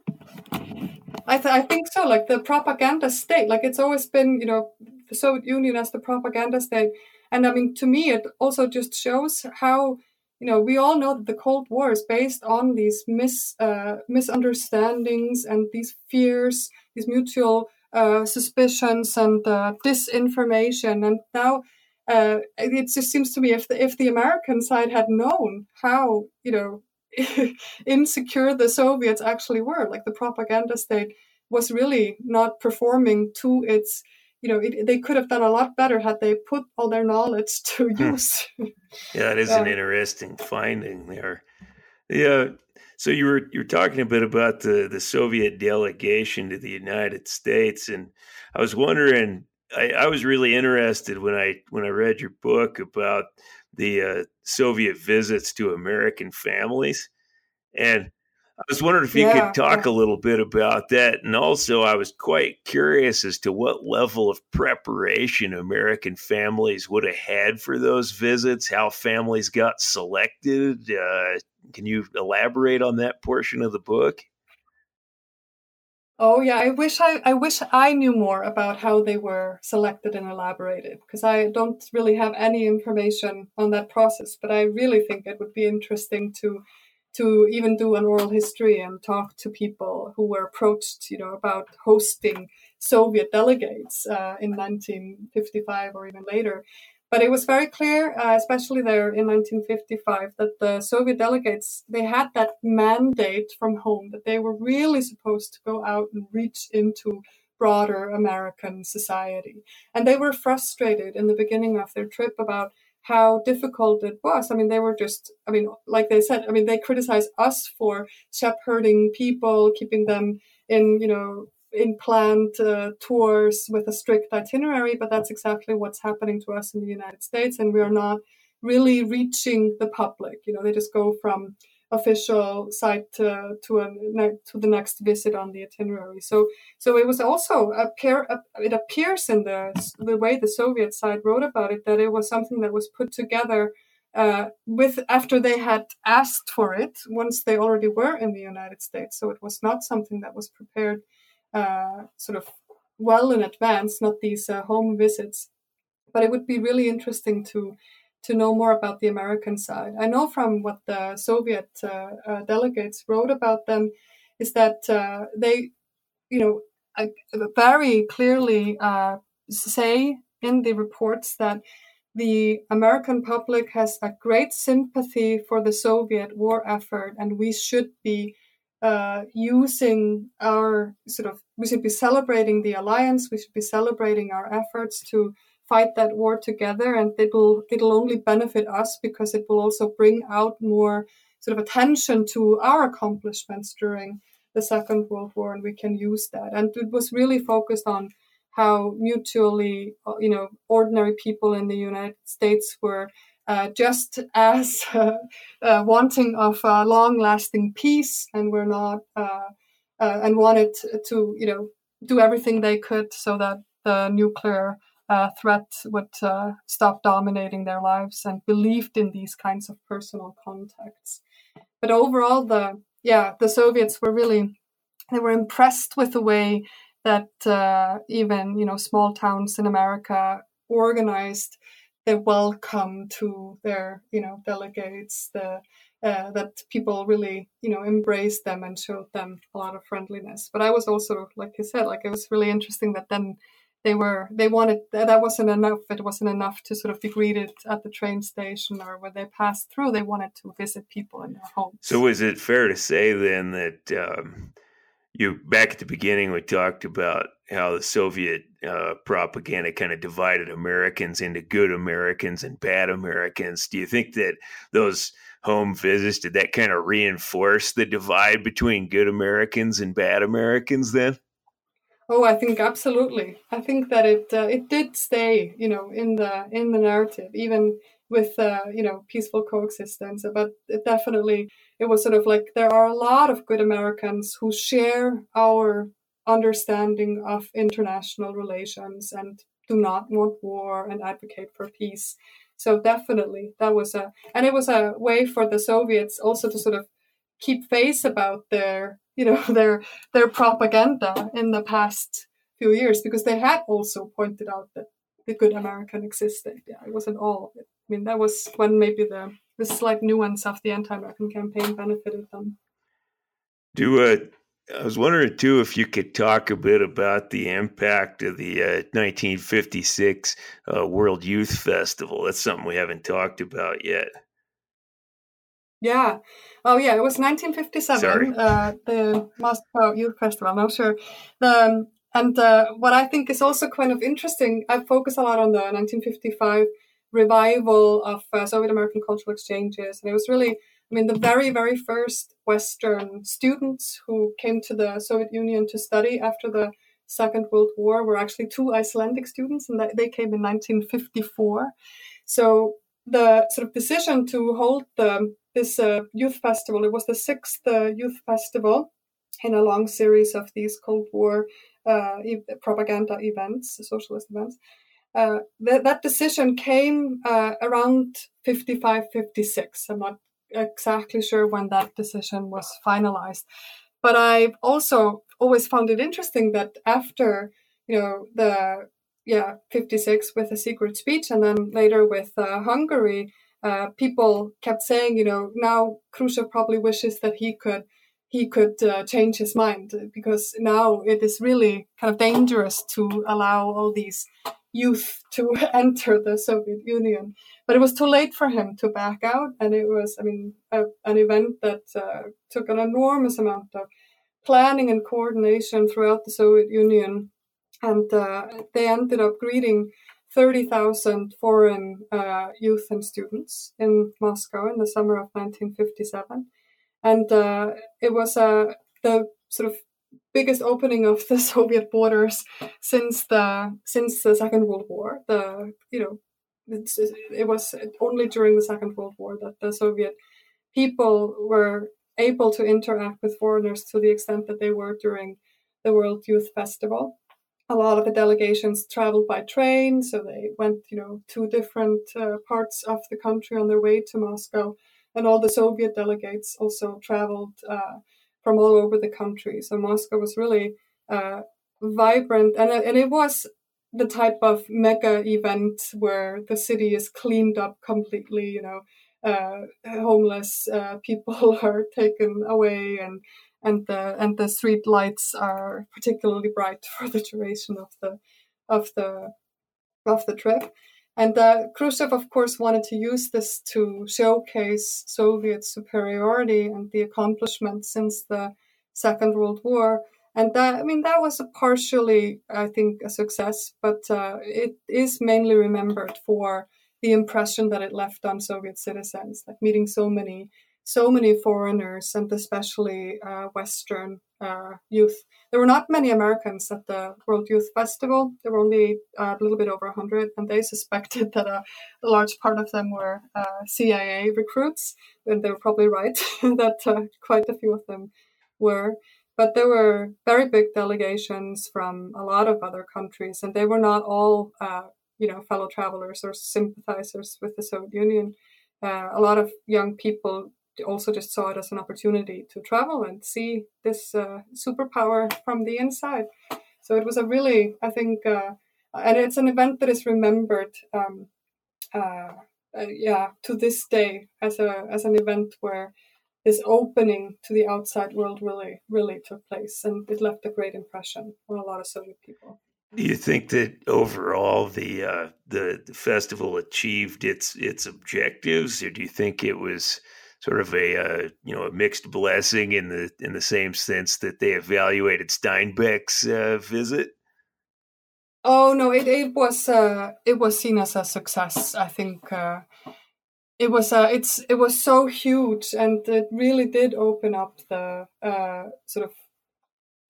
I, th- I think so. Like the propaganda state, like it's always been, you know, the Soviet Union as the propaganda state. And I mean, to me, it also just shows how you know, we all know that the Cold War is based on these mis, uh, misunderstandings and these fears, these mutual uh, suspicions and uh, disinformation. And now uh, it just seems to me if the, if the American side had known how, you know, *laughs* insecure the Soviets actually were, like the propaganda state was really not performing to its you know, it, they could have done a lot better had they put all their knowledge to hmm. use. yeah, that is an interesting finding there. Yeah. So you were you're talking a bit about the the Soviet delegation to the United States, and I was wondering. I, I was really interested when I when I read your book about the uh, Soviet visits to American families, and I was wondering if you yeah, could talk yeah. a little bit about that. And also, I was quite curious as to what level of preparation American families would have had for those visits, how families got selected. Uh, can you elaborate on that portion of the book? Oh yeah, I wish I, I wish I knew more about how they were selected and elaborated because I don't really have any information on that process. But I really think it would be interesting to to even do an oral history and talk to people who were approached, you know, about hosting Soviet delegates uh, in 1955 or even later. But it was very clear, uh, especially there in 1955, that the Soviet delegates they had that mandate from home that they were really supposed to go out and reach into broader American society, and they were frustrated in the beginning of their trip about how difficult it was. I mean, they were just, I mean, like they said, I mean, they criticized us for shepherding people, keeping them in, you know, in planned uh, tours with a strict itinerary, but that's exactly what's happening to us in the United States. And we are not really reaching the public. You know, they just go from official site to to, a, to the next visit on the itinerary. So so it was also appear it appears in the the way the Soviet side wrote about it that it was something that was put together uh, with after they had asked for it once they already were in the United States. So it was not something that was prepared uh, sort of well in advance, not these uh, home visits. But it would be really interesting to to know more about the American side. I know from what the Soviet uh, uh, delegates wrote about them is that uh, they, you know, very clearly uh, say in the reports that the American public has a great sympathy for the Soviet war effort, and we should be uh, using our sort of we should be celebrating the alliance. We should be celebrating our efforts to fight that war together, and it'll it'll only benefit us because it will also bring out more sort of attention to our accomplishments during the Second World War, and we can use that. And it was really focused on how mutually, uh, you know, ordinary people in the United States were uh, just as *laughs* uh, uh, wanting of long-lasting peace, and were not, uh, uh, and wanted to, you know, do everything they could so that the nuclear threat would stop dominating their lives, and believed in these kinds of personal contacts. But overall, the yeah, the Soviets were really they were impressed with the way that uh, even you know small towns in America organized the welcome to their you know delegates the uh, that people really you know embraced them and showed them a lot of friendliness but i was also like you said like it was really interesting that then they were they wanted that wasn't enough it wasn't enough to sort of be greeted at the train station or when they passed through they wanted to visit people in their homes. So is it fair to say then that um, you back at the beginning we talked about how the soviet uh, propaganda kind of divided americans into good americans and bad americans? Do you think that those home visits did that kind of reinforce the divide between good americans and bad americans then Oh, I think absolutely. I think that it uh, it did stay, you know, in the in the narrative, even with uh, you know peaceful coexistence. But it definitely it was sort of like there are a lot of good Americans who share our understanding of international relations and do not want war and advocate for peace. So definitely that was a and it was a way for the Soviets also to sort of keep face about their you know *laughs* their their propaganda in the past few years because they had also pointed out that the good American existed. Yeah, it wasn't all. I mean, that was when maybe the the slight nuance of the anti-American campaign benefited them. Do uh, I was wondering too if you could talk a bit about the impact of the uh, 1956 uh, World Youth Festival. That's something we haven't talked about yet. Yeah. Oh, yeah. It was 1957. Uh, the Moscow Youth Festival. I'm not sure. The, um, and uh, what I think is also kind of interesting, I focus a lot on the 1955 revival of uh, Soviet American cultural exchanges. And it was really, I mean, the very, very first Western students who came to the Soviet Union to study after the Second World War were actually two Icelandic students, and they came in 1954. So the sort of decision to hold the this uh, youth festival. It was the sixth uh, youth festival in a long series of these Cold War uh, e- propaganda events, socialist events. Uh, th- that decision came uh, around 55, 56. I'm not exactly sure when that decision was finalized. But I've also always found it interesting that after, you know, the yeah 56 with a secret speech and then later with uh, hungary uh, people kept saying, you know, now Khrushchev probably wishes that he could he could uh, change his mind because now it is really kind of dangerous to allow all these youth to *laughs* enter the Soviet Union. But it was too late for him to back out, and it was, I mean, a, an event that uh, took an enormous amount of planning and coordination throughout the Soviet Union, and uh, they ended up greeting 30,000 foreign uh, youth and students in Moscow in the summer of 1957. And uh, it was uh, the sort of biggest opening of the *laughs* Soviet borders since the since the Second World War. The you know it was only during the Second World War that the Soviet people were able to interact with foreigners to the extent that they were during the World Youth Festival a lot of the delegations traveled by train, so they went, you know, to different uh, parts of the country on their way to Moscow. And all the Soviet delegates also traveled uh, from all over the country. So Moscow was really uh, vibrant, and and it was the type of mega event where the city is cleaned up completely. You know, uh, homeless uh, people *laughs* are taken away, and and the and the street lights are particularly bright *laughs* for the duration of the of the of the trip. And uh, Khrushchev, of course, wanted to use this to showcase Soviet superiority and the accomplishments since the Second World War. And that, I mean, that was partially, I think, a success, but uh, it is mainly remembered for the impression that it left on Soviet citizens, like meeting so many so many foreigners and especially uh, Western uh, youth. There were not many Americans at the World Youth Festival. There were only uh, a little bit over 100, and they *laughs* suspected that a, a large part of them were uh, CIA recruits. And they were probably right *laughs* that uh, quite a few of them were. But there were very big delegations from a lot of other countries, and they were not all, uh, you know, fellow travelers or sympathizers with the Soviet Union. Uh, a lot of young people also just saw it as an opportunity to travel and see this uh, superpower from the inside. So it was a really, I think, uh, and it's an event that is remembered, um, uh, uh, yeah, to this day as a as an event where this opening to the outside world really, really took place, and it left a great impression on a lot of Soviet people. Do you think that overall the, uh, the the festival achieved its its objectives, or do you think it was sort of a uh, you know a mixed blessing in the in the same sense that they evaluated Steinbeck's uh, visit? Oh no, it it was uh, it was seen as a success. I think uh, it was uh, it's it was so huge, and it really did open up the uh, sort of.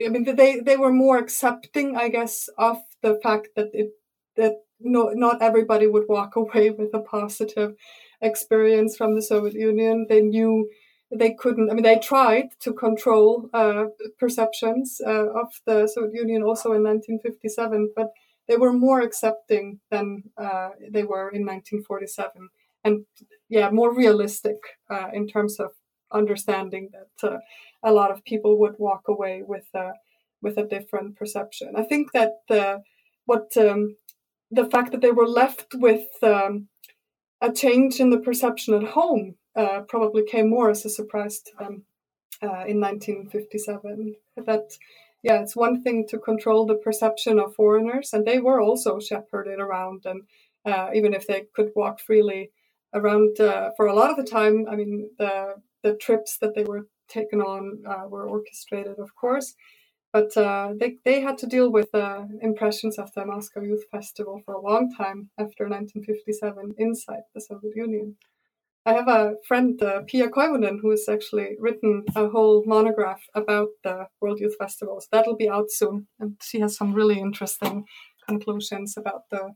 I mean, they they were more accepting, I guess, of the fact that it that no, not everybody would walk *laughs* away with a positive experience from the Soviet Union. They knew they couldn't. I mean, they tried to control uh, perceptions uh, of the Soviet Union also in 1957, but they were more accepting than uh, they were in 1947, and yeah, more realistic uh, in terms of understanding that uh, a lot of people would walk away with a with a different perception. I think that the what um, the fact that they were left with um, a change in the perception at home uh, probably came more as a surprise to them uh, in 1957. That, yeah, it's one thing to control the perception of foreigners, and they were also shepherded around, and uh, even if they could walk freely around uh, for a lot of the time, I mean, the the trips that they were taken on uh, were orchestrated, of course. But uh, they, they had to deal with uh, impressions of the Moscow Youth Festival for a long time after 1957 inside the Soviet Union. I have a friend, uh, Pia Koivunen, who has actually written a whole monograph about the World Youth Festivals. That'll be out soon, and she has some really interesting conclusions about the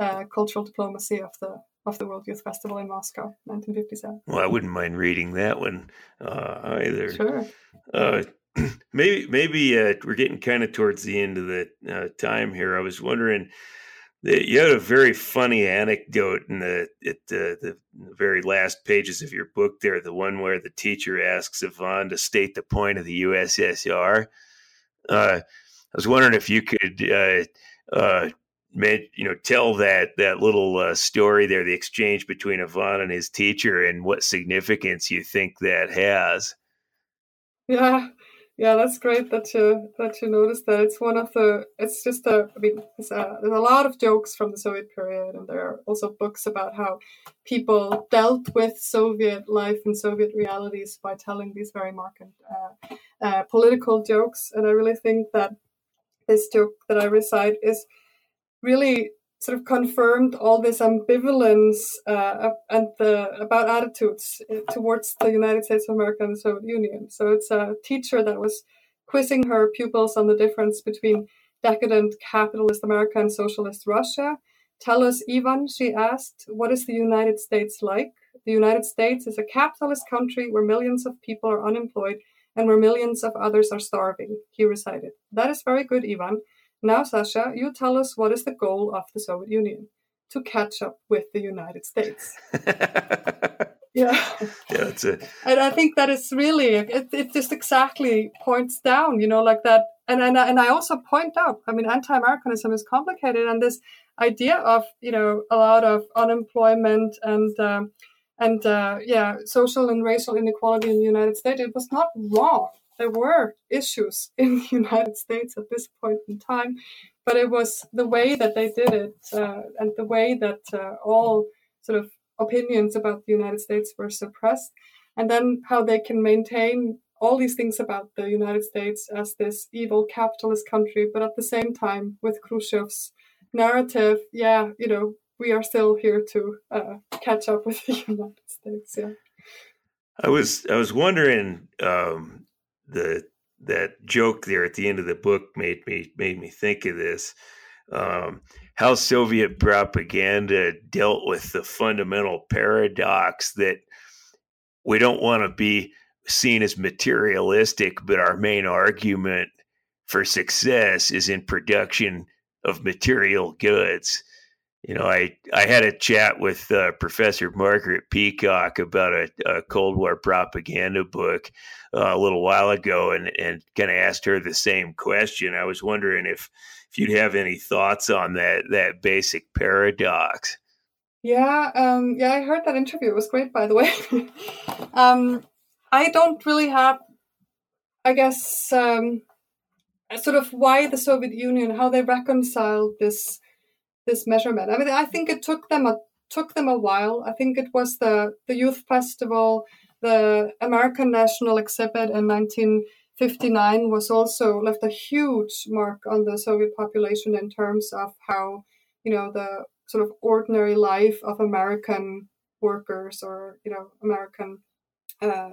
uh, cultural diplomacy of the of the World Youth Festival in Moscow, 1957. Well, I wouldn't mind reading that one uh, either. Sure. Uh, *clears throat* maybe maybe uh, we're getting kind of towards the end of the uh, time here. I was wondering that you had a very funny anecdote in the at the, the, very last pages of your book. There, the one where the teacher asks Ivan to state the point of the USSR. Uh, I was wondering if you could. Uh, uh, you know, tell that that little uh, story there, the exchange between Ivan and his teacher, and what significance you think that has. *laughs* Yeah, yeah, that's great that you that you noticed that. It's one of the. It's just a. I mean, a, there's a lot of jokes from the Soviet period, and there are also books about how people dealt with Soviet life and Soviet realities by telling these very marked uh, uh, political jokes. And I really think that this joke that I recite is really sort of confirmed all this ambivalence uh, and the, about attitudes uh, towards the United States of America and the Soviet Union. So it's a teacher that was quizzing her pupils on the difference between decadent capitalist America and socialist Russia. Tell us, Ivan, she asked, what is the United States like? The United States is a capitalist country where millions of people are unemployed and where millions of others are starving, he recited. That is very good, Ivan. Now, Sasha, you tell us what is the goal of the Soviet Union? To catch up with the United States. *laughs* Yeah, yeah, it's a. And I think that is really it. It just exactly points down, you know, like that. And and and I also point out. I mean, anti-Americanism is complicated, and this idea of you know a lot of unemployment and um, and uh, yeah, social and racial inequality in the United States. It was not wrong. There were issues *laughs* in the United States at this point in time, but it was the way that they did it uh, and the way that uh, all sort of opinions about the United States were suppressed, and then how they can maintain all these things about the United States as this evil capitalist country, but at the same time, with Khrushchev's narrative, yeah, you know, we are still here to uh, catch up with the *laughs* United States. Yeah. I was I was wondering um, the that joke there at the end of the book made me made me think of this. Um, how Soviet propaganda dealt with the fundamental paradox that we don't want to be seen as materialistic, but our main argument for success is in production of material goods. You know, I, I had a chat with uh, Professor Margaret Peacock about a, a Cold War propaganda book uh, a little while ago, and, and kind of asked her the same question. I was wondering if if you'd have any thoughts on that that basic paradox. Yeah, um, yeah, I heard that interview. It was great, by the way. *laughs* um, I don't really have, I guess, um, sort of why the Soviet Union, how they reconciled this this measurement. I mean, I think it took them a took them a while. I think it was the the youth festival, the American National Exhibit in 1959 was also left a huge mark on the Soviet population in terms of how you know the sort of ordinary life of American workers or you know American. Uh,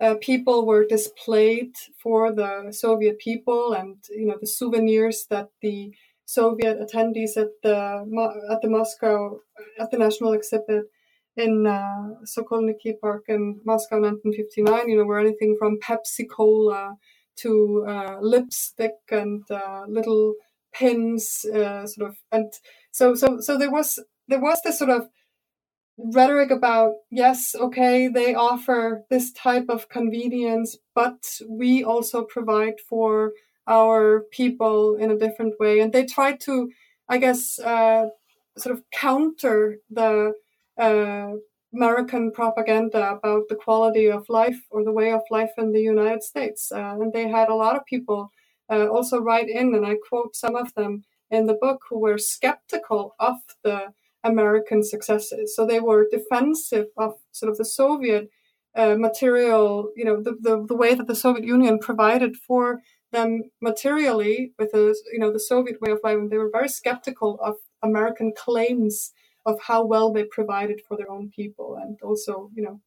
uh, people were displayed for the Soviet people, and you know the souvenirs that the Soviet attendees at the at the Moscow at the National Exhibit in uh, Sokolniki Park in Moscow, 1959. You know, were anything from Pepsi Cola to uh, lipstick and uh, little pins, uh, sort of, and so so so there was there was this sort of rhetoric about yes okay they offer this type of convenience but we also provide for our people in a different way and they try to i guess uh, sort of counter the uh, american propaganda about the quality of life or the way of life in the united states uh, and they had a lot of people uh, also write in and i quote some of them in the book who were skeptical of the American successes. So they were defensive of sort of the Soviet uh, material, you know, the, the, the, way that the Soviet Union provided for them materially with the, you know, the Soviet way of life. And they were very skeptical of American claims of how well they provided for their own people. And also, you know,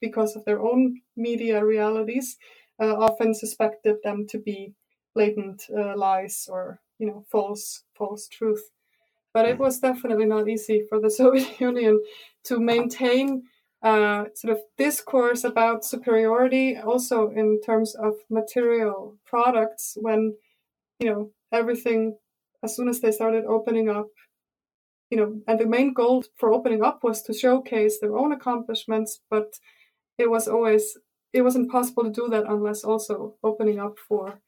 because of their own media realities, uh, often suspected them to be blatant uh, lies or, you know, false, false truth. But it was definitely not easy for the *laughs* Soviet Union to maintain uh, sort of discourse about superiority, also in terms of material products, when you know everything. As soon as they started opening up, you know, and the main goal for opening up was to showcase their own accomplishments, but it was always it wasn't possible to do that unless also opening up for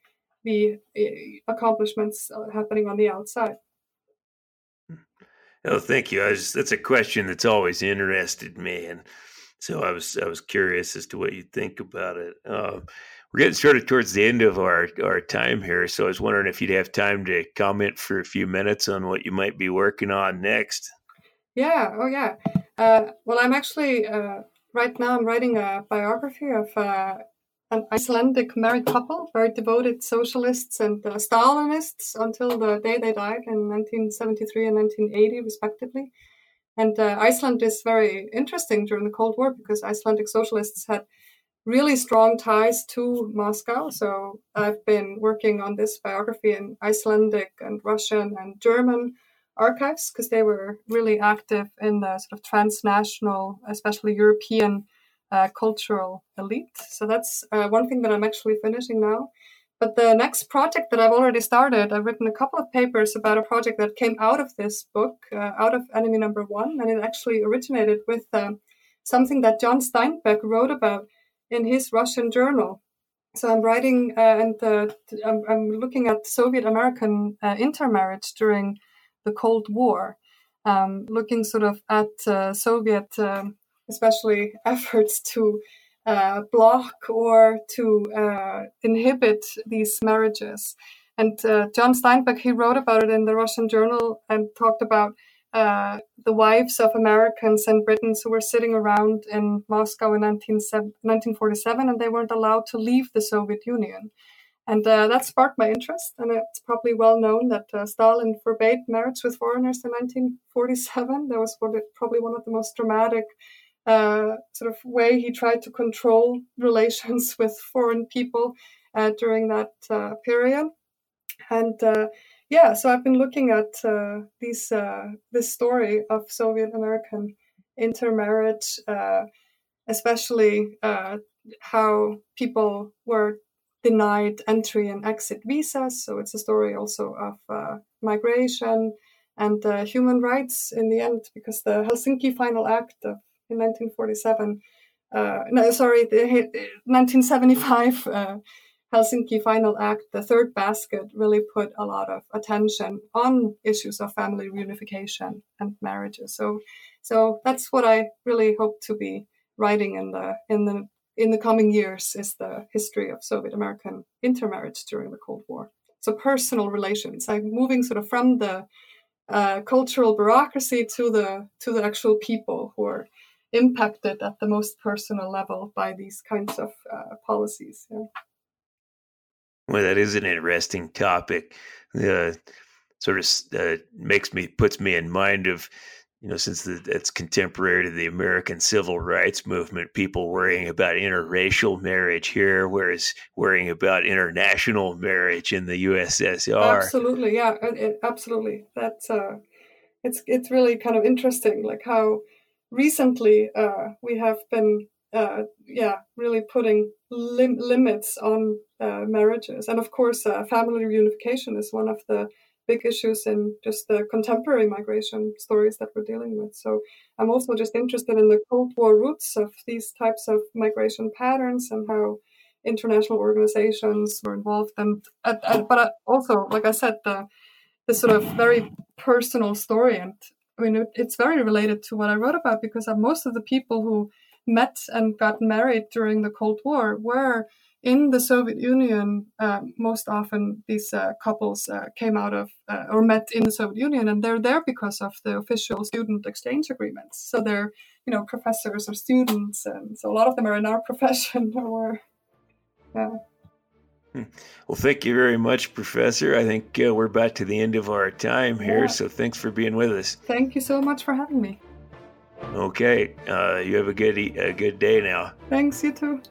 the uh, accomplishments uh, happening on the outside. Oh, thank you. Was, that's a question that's always interested me, and so I was I was curious as to what you think about it. Uh, we're getting sort of towards the end of our our time here, so I was wondering if you'd have time to comment for a few minutes on what you might be working on next. Yeah. Oh, yeah. Uh, well, I'm actually uh, right now. I'm writing a biography of uh, an Icelandic married couple, very devoted socialists and uh, Stalinists until the day they died in 1973 and 1980, respectively. And uh, Iceland is very interesting during the Cold War because Icelandic socialists had really strong ties to Moscow. So I've been working on this biography in Icelandic and Russian and German archives because they were really active in the sort of transnational, especially European uh, cultural elite. So that's uh, one thing that I'm actually finishing now. But the next project that I've already started, I've written a couple of papers about a project that came out of this book, uh, out of Enemy Number One, and it actually originated with um, something that John Steinbeck wrote about in his Russian journal. So I'm writing uh, and uh, I'm, I'm, looking at Soviet American uh, intermarriage during the Cold War, um, looking sort of at uh, Soviet, um, especially efforts to uh, block or to uh, inhibit these marriages. And John Steinbeck, he wrote about it in the Russian journal and talked about uh, the wives of Americans and Britons who were sitting around in Moscow in 19, 1947 and they weren't allowed to leave the Soviet Union. And uh, that sparked my interest. And it's probably well known that uh, Stalin forbade marriage with foreigners in 1947. That was probably one of the most dramatic uh, sort of way he tried to control *laughs* relations with foreign people uh, during that uh, period. And yeah, so I've been looking at uh, these uh, this story of Soviet American intermarriage, uh, especially uh, how people were denied entry and exit visas. So it's a story also of uh, migration and uh, human rights in the end, because the Helsinki Final Act of, in 1947, no, sorry, the 1975 Helsinki Final Act, the third basket, really put a lot of attention on issues of family reunification and marriages. So, so that's what I really hope to be writing in the in the in the coming years is the history of Soviet American intermarriage during the Cold War. So personal relations. I'm moving sort of from the uh, cultural bureaucracy to the to the actual people who are impacted at the most personal level by these kinds of uh, policies. Yeah. Well, that is an interesting topic. Uh, sort of uh, makes me puts me in mind of you know since the, it's contemporary to the American civil rights movement, people worrying about interracial marriage here, whereas worrying about international marriage in the USSR. Absolutely, yeah, it, absolutely. That's uh, it's it's really kind of interesting, like how recently uh, we have been uh, yeah, really putting lim- limits on uh, marriages. And of course, uh, family reunification is one of the big issues in just the contemporary migration stories that we're dealing with. So I'm also just interested in the Cold War roots of these types of migration patterns and how international organizations were involved. And but also, like I said, the the sort of very personal story and I mean, it's very related to what I wrote about because most of the people who met and got married during the Cold War were in the Soviet Union. Uh, most often, these uh, couples uh, came out of uh, or met in the Soviet Union, and they're there because of the official student exchange agreements. So they're, you know, professors or students, and so a lot of them are in our *laughs* profession or, yeah. Well, thank you very much, Professor. I think uh, we're about to the end of our time here, yeah. so thanks for being with us. Thank you so much for having me. Okay. Uh, you have a good a good day now. Thanks. You too.